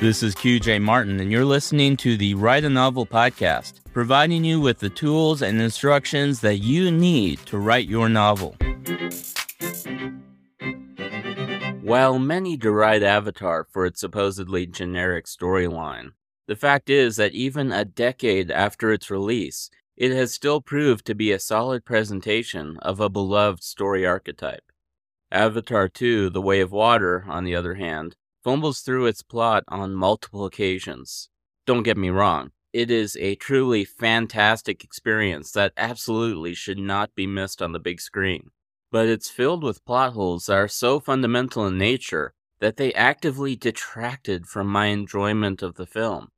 This is QJ Martin, and you're listening to the Write a Novel podcast, providing you with the tools and instructions that you need to write your novel. While many deride Avatar for its supposedly generic storyline, the fact is that even a decade after its release, it has still proved to be a solid presentation of a beloved story archetype. Avatar 2 The Way of Water, on the other hand, fumbles through its plot on multiple occasions. Don't get me wrong, it is a truly fantastic experience that absolutely should not be missed on the big screen. But it's filled with plot holes that are so fundamental in nature that they actively detracted from my enjoyment of the film.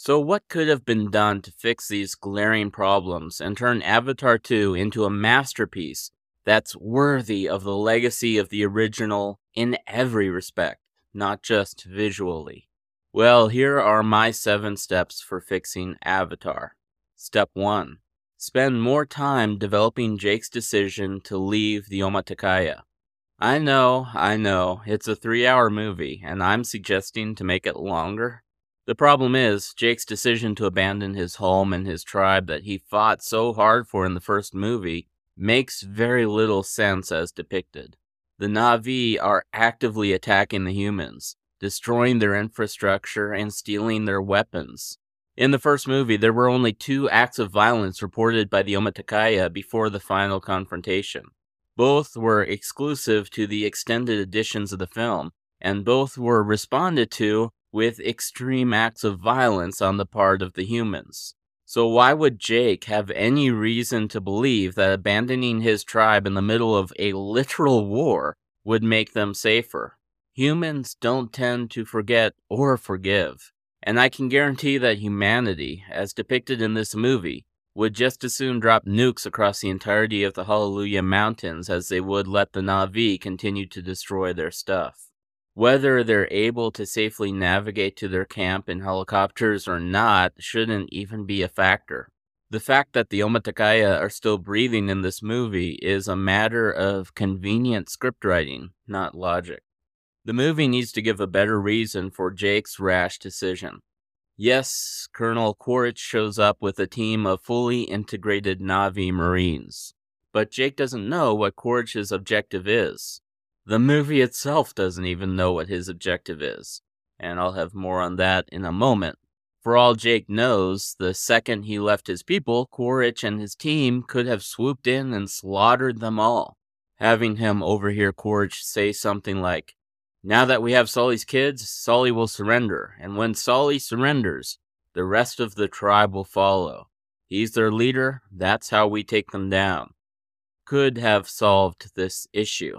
So, what could have been done to fix these glaring problems and turn Avatar 2 into a masterpiece that's worthy of the legacy of the original in every respect? not just visually. Well, here are my seven steps for fixing Avatar. Step 1 Spend more time developing Jake's decision to leave the Omaticaya. I know, I know, it's a three hour movie, and I'm suggesting to make it longer. The problem is, Jake's decision to abandon his home and his tribe that he fought so hard for in the first movie makes very little sense as depicted the Na'vi are actively attacking the humans, destroying their infrastructure and stealing their weapons. In the first movie, there were only two acts of violence reported by the Omaticaya before the final confrontation. Both were exclusive to the extended editions of the film, and both were responded to with extreme acts of violence on the part of the humans. So, why would Jake have any reason to believe that abandoning his tribe in the middle of a literal war would make them safer? Humans don't tend to forget or forgive, and I can guarantee that humanity, as depicted in this movie, would just as soon drop nukes across the entirety of the Hallelujah Mountains as they would let the Na'vi continue to destroy their stuff. Whether they're able to safely navigate to their camp in helicopters or not shouldn't even be a factor. The fact that the Omaticaya are still breathing in this movie is a matter of convenient script writing, not logic. The movie needs to give a better reason for Jake's rash decision. Yes, Colonel Quaritch shows up with a team of fully integrated Na'vi Marines, but Jake doesn't know what Quaritch's objective is. The movie itself doesn't even know what his objective is, and I'll have more on that in a moment. For all Jake knows, the second he left his people, Quaritch and his team could have swooped in and slaughtered them all. Having him overhear Quaritch say something like, Now that we have Sully's kids, Sully will surrender, and when Sully surrenders, the rest of the tribe will follow. He's their leader, that's how we take them down. Could have solved this issue.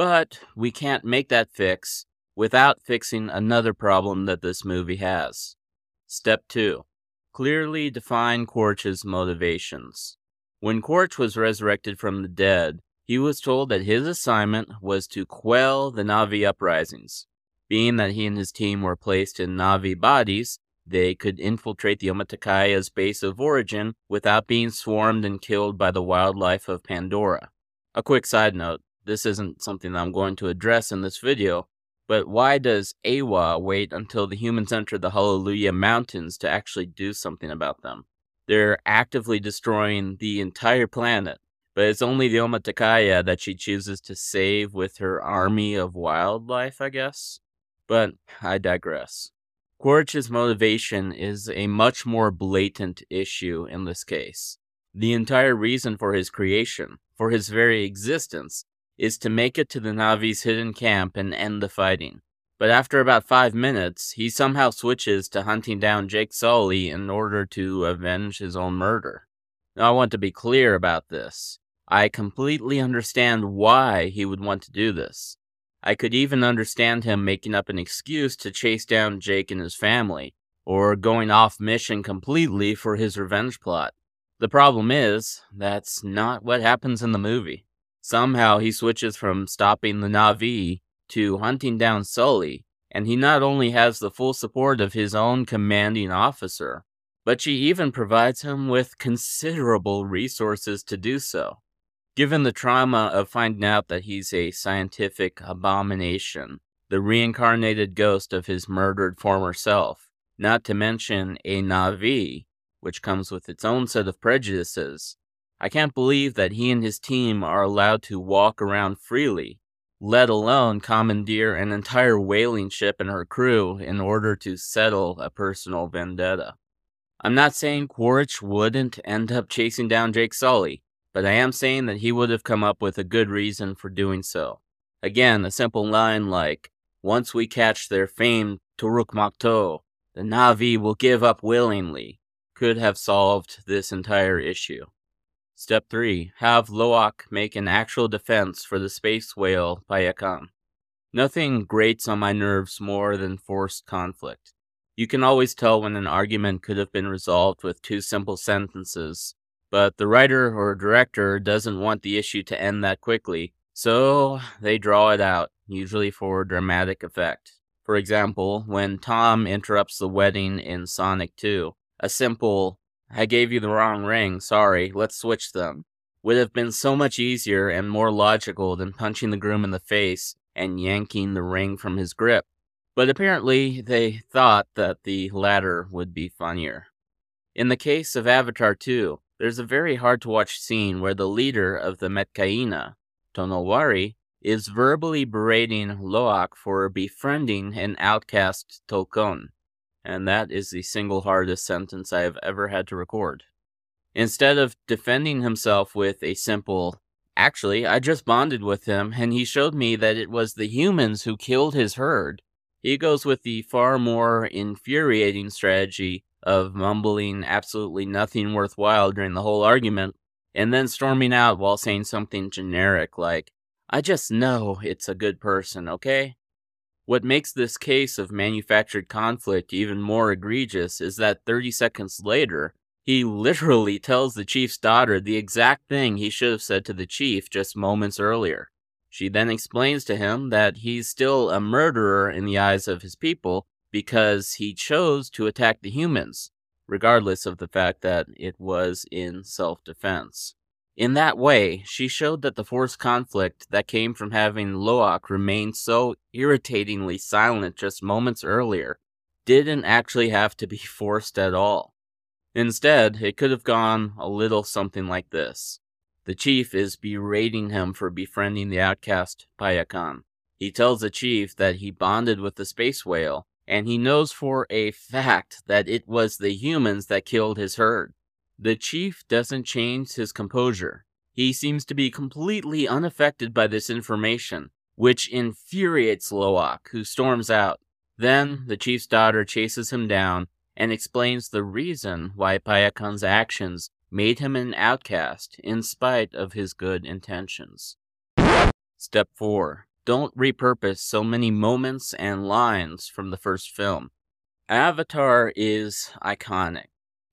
But we can't make that fix without fixing another problem that this movie has. Step 2 Clearly define Quaritch's motivations. When Quaritch was resurrected from the dead, he was told that his assignment was to quell the Na'vi uprisings. Being that he and his team were placed in Na'vi bodies, they could infiltrate the Omaticaya's base of origin without being swarmed and killed by the wildlife of Pandora. A quick side note this isn't something I'm going to address in this video, but why does Eywa wait until the humans enter the Hallelujah Mountains to actually do something about them? They're actively destroying the entire planet, but it's only the Omaticaya that she chooses to save with her army of wildlife, I guess? But I digress. Quaritch's motivation is a much more blatant issue in this case. The entire reason for his creation, for his very existence, is to make it to the Na'vi's hidden camp and end the fighting. But after about five minutes, he somehow switches to hunting down Jake Sully in order to avenge his own murder. Now, I want to be clear about this. I completely understand why he would want to do this. I could even understand him making up an excuse to chase down Jake and his family, or going off mission completely for his revenge plot. The problem is, that's not what happens in the movie. Somehow he switches from stopping the Na'vi to hunting down Sully, and he not only has the full support of his own commanding officer, but she even provides him with considerable resources to do so. Given the trauma of finding out that he's a scientific abomination, the reincarnated ghost of his murdered former self, not to mention a Na'vi, which comes with its own set of prejudices, I can't believe that he and his team are allowed to walk around freely, let alone commandeer an entire whaling ship and her crew in order to settle a personal vendetta. I'm not saying Quaritch wouldn't end up chasing down Jake Sully, but I am saying that he would have come up with a good reason for doing so. Again, a simple line like, Once we catch their famed Toruk Makto, the Na'vi will give up willingly, could have solved this entire issue. Step 3. Have Lo'ak make an actual defense for the space whale Payakan. Nothing grates on my nerves more than forced conflict. You can always tell when an argument could have been resolved with two simple sentences, but the writer or director doesn't want the issue to end that quickly, so they draw it out, usually for dramatic effect. For example, when Tom interrupts the wedding in Sonic 2, a simple, I gave you the wrong ring, sorry, let's switch them, would have been so much easier and more logical than punching the groom in the face and yanking the ring from his grip. But apparently, they thought that the latter would be funnier. In the case of Avatar 2, there's a very hard to watch scene where the leader of the Metkayina, Tonowari, is verbally berating Lo'ak for befriending an outcast Tulkun and that is the single hardest sentence I have ever had to record. Instead of defending himself with a simple, actually, I just bonded with him and he showed me that it was the humans who killed his herd, he goes with the far more infuriating strategy of mumbling absolutely nothing worthwhile during the whole argument and then storming out while saying something generic like, I just know it's a good person, okay? What makes this case of manufactured conflict even more egregious is that 30 seconds later, he literally tells the chief's daughter the exact thing he should have said to the chief just moments earlier. She then explains to him that he's still a murderer in the eyes of his people because he chose to attack the humans, regardless of the fact that it was in self defense. In that way, she showed that the forced conflict that came from having Lo'ak remain so irritatingly silent just moments earlier didn't actually have to be forced at all. Instead, it could have gone a little something like this. The chief is berating him for befriending the outcast Payakan. He tells the chief that he bonded with the space whale, and he knows for a fact that it was the humans that killed his herd. The chief doesn't change his composure. He seems to be completely unaffected by this information, which infuriates Lo'ak, who storms out. Then the chief's daughter chases him down and explains the reason why Payakan's actions made him an outcast in spite of his good intentions. Step 4. Don't repurpose so many moments and lines from the first film. Avatar is iconic.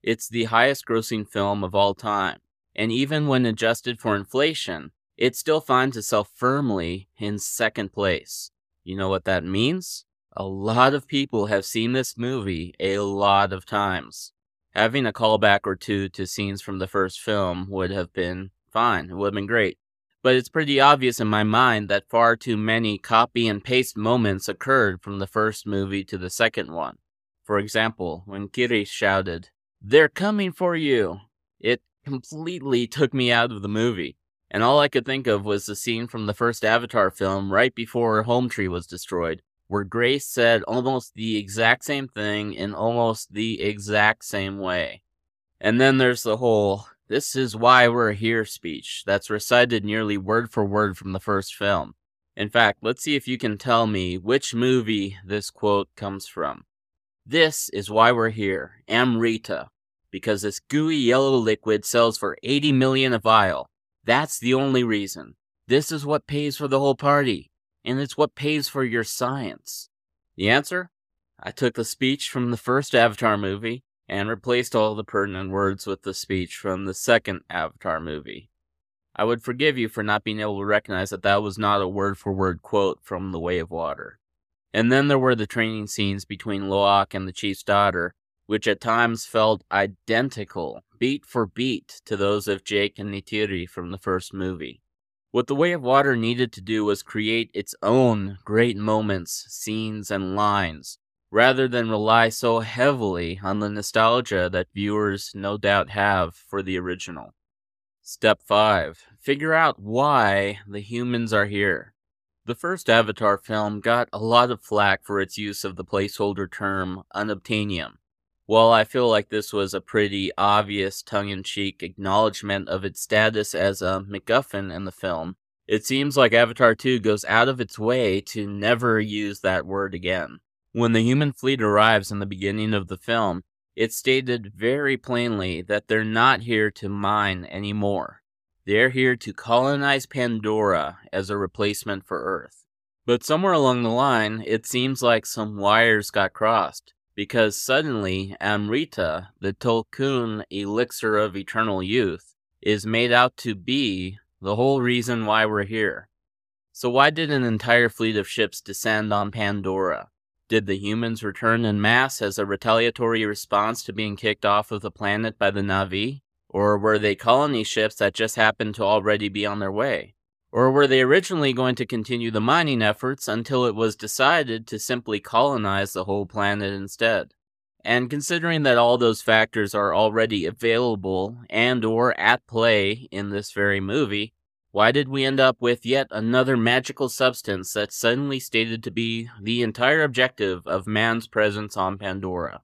It's the highest grossing film of all time, and even when adjusted for inflation, it still finds itself firmly in second place. You know what that means? A lot of people have seen this movie a lot of times. Having a callback or two to scenes from the first film would have been fine, it would have been great. But it's pretty obvious in my mind that far too many copy and paste moments occurred from the first movie to the second one. For example, when Kiri shouted, they're coming for you. It completely took me out of the movie. And all I could think of was the scene from the first Avatar film right before Home Tree was destroyed, where Grace said almost the exact same thing in almost the exact same way. And then there's the whole, this is why we're here speech that's recited nearly word for word from the first film. In fact, let's see if you can tell me which movie this quote comes from. This is why we're here, Amrita, because this gooey yellow liquid sells for 80 million a vial. That's the only reason. This is what pays for the whole party, and it's what pays for your science. The answer? I took the speech from the first Avatar movie and replaced all the pertinent words with the speech from the second Avatar movie. I would forgive you for not being able to recognize that that was not a word for word quote from The Way of Water. And then there were the training scenes between Lo'ak and the chief's daughter, which at times felt identical, beat for beat, to those of Jake and Neytiri from the first movie. What The Way of Water needed to do was create its own great moments, scenes, and lines, rather than rely so heavily on the nostalgia that viewers no doubt have for the original. Step 5 Figure out why the humans are here. The first Avatar film got a lot of flack for its use of the placeholder term unobtainium. While I feel like this was a pretty obvious tongue in cheek acknowledgement of its status as a MacGuffin in the film, it seems like Avatar 2 goes out of its way to never use that word again. When the human fleet arrives in the beginning of the film, it's stated very plainly that they're not here to mine anymore. They're here to colonize Pandora as a replacement for Earth. But somewhere along the line, it seems like some wires got crossed, because suddenly Amrita, the Tulkun elixir of eternal youth, is made out to be the whole reason why we're here. So, why did an entire fleet of ships descend on Pandora? Did the humans return in mass as a retaliatory response to being kicked off of the planet by the Na'vi? Or were they colony ships that just happened to already be on their way? Or were they originally going to continue the mining efforts until it was decided to simply colonize the whole planet instead? And considering that all those factors are already available and or at play in this very movie, why did we end up with yet another magical substance that's suddenly stated to be the entire objective of man's presence on Pandora?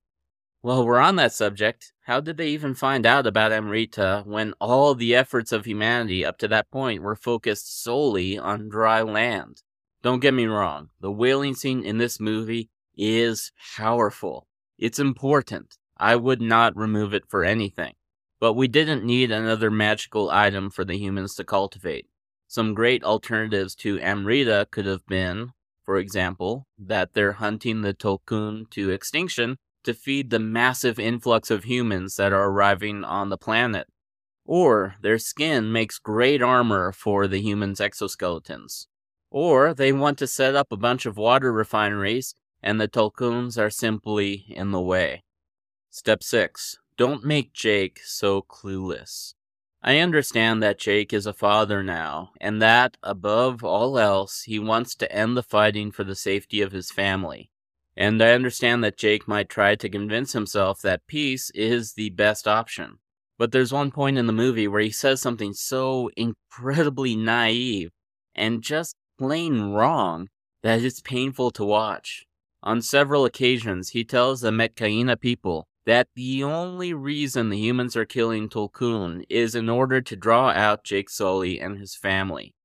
Well, we're on that subject. How did they even find out about Amrita when all the efforts of humanity up to that point were focused solely on dry land? Don't get me wrong, the whaling scene in this movie is powerful. It's important. I would not remove it for anything. But we didn't need another magical item for the humans to cultivate. Some great alternatives to Amrita could have been, for example, that they're hunting the Tulkun to extinction to feed the massive influx of humans that are arriving on the planet. Or their skin makes great armor for the humans' exoskeletons. Or they want to set up a bunch of water refineries and the Tulkuns are simply in the way. Step 6. Don't make Jake so clueless. I understand that Jake is a father now, and that, above all else, he wants to end the fighting for the safety of his family. And I understand that Jake might try to convince himself that peace is the best option. But there's one point in the movie where he says something so incredibly naive and just plain wrong that it's painful to watch. On several occasions, he tells the Metkayina people that the only reason the humans are killing Tulkun is in order to draw out Jake Sully and his family.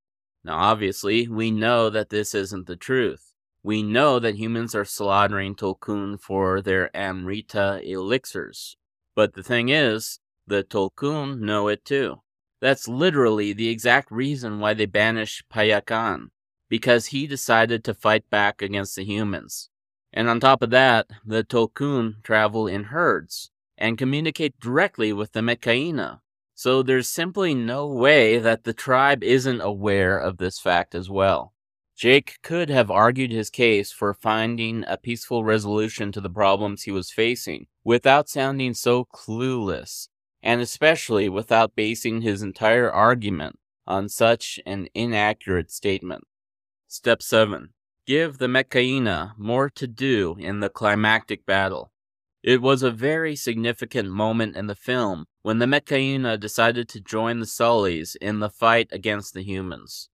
Now, obviously, we know that this isn't the truth. We know that humans are slaughtering Tulkun for their Amrita elixirs. But the thing is, the Tulkun know it too. That's literally the exact reason why they banished Payakan, because he decided to fight back against the humans. And on top of that, the Tulkun travel in herds and communicate directly with the Metkayina. So there's simply no way that the tribe isn't aware of this fact as well. Jake could have argued his case for finding a peaceful resolution to the problems he was facing without sounding so clueless, and especially without basing his entire argument on such an inaccurate statement. Step 7. Give the Metkayina more to do in the climactic battle. It was a very significant moment in the film when the Metkayina decided to join the Sullys in the fight against the humans.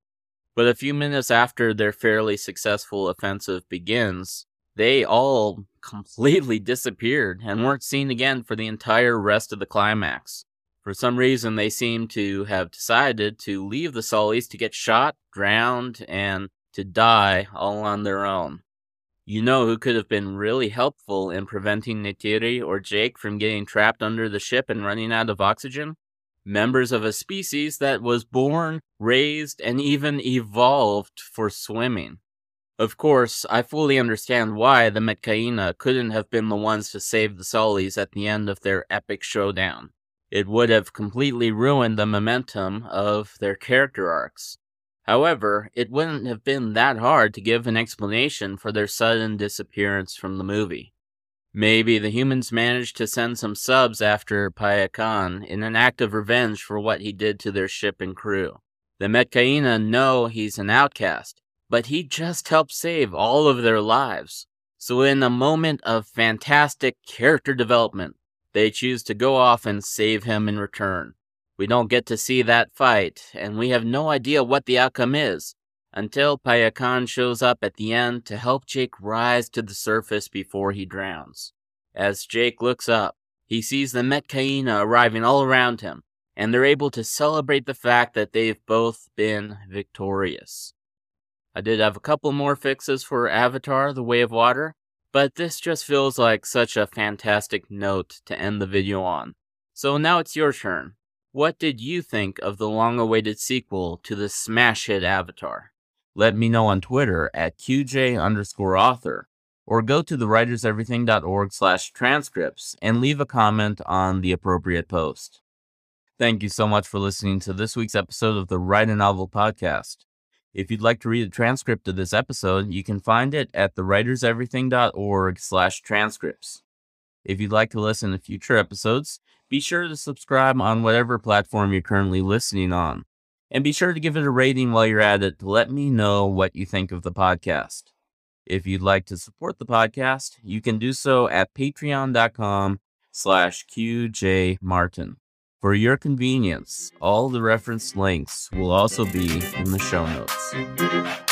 But a few minutes after their fairly successful offensive begins, they all completely disappeared and weren't seen again for the entire rest of the climax. For some reason, they seem to have decided to leave the Sullys to get shot, drowned, and to die all on their own. You know who could have been really helpful in preventing Neytiri or Jake from getting trapped under the ship and running out of oxygen? Members of a species that was born, raised, and even evolved for swimming. Of course, I fully understand why the Metkayina couldn't have been the ones to save the Sullys at the end of their epic showdown. It would have completely ruined the momentum of their character arcs. However, it wouldn't have been that hard to give an explanation for their sudden disappearance from the movie. Maybe the humans managed to send some subs after Payakan in an act of revenge for what he did to their ship and crew. The Metkayina know he's an outcast, but he just helped save all of their lives. So, in a moment of fantastic character development, they choose to go off and save him in return. We don't get to see that fight, and we have no idea what the outcome is until Payakan shows up at the end to help Jake rise to the surface before he drowns. As Jake looks up, he sees the Metkayina arriving all around him, and they're able to celebrate the fact that they've both been victorious. I did have a couple more fixes for Avatar The Way of Water, but this just feels like such a fantastic note to end the video on. So now it's your turn. What did you think of the long awaited sequel to the smash hit Avatar? Let me know on Twitter at QJ underscore author or go to thewriterseverything.org slash transcripts and leave a comment on the appropriate post. Thank you so much for listening to this week's episode of the Write a Novel podcast. If you'd like to read a transcript of this episode, you can find it at thewriterseverything.org slash transcripts. If you'd like to listen to future episodes, be sure to subscribe on whatever platform you're currently listening on. And be sure to give it a rating while you're at it to let me know what you think of the podcast. If you'd like to support the podcast, you can do so at patreon.com slash qjmartin. For your convenience, all the reference links will also be in the show notes.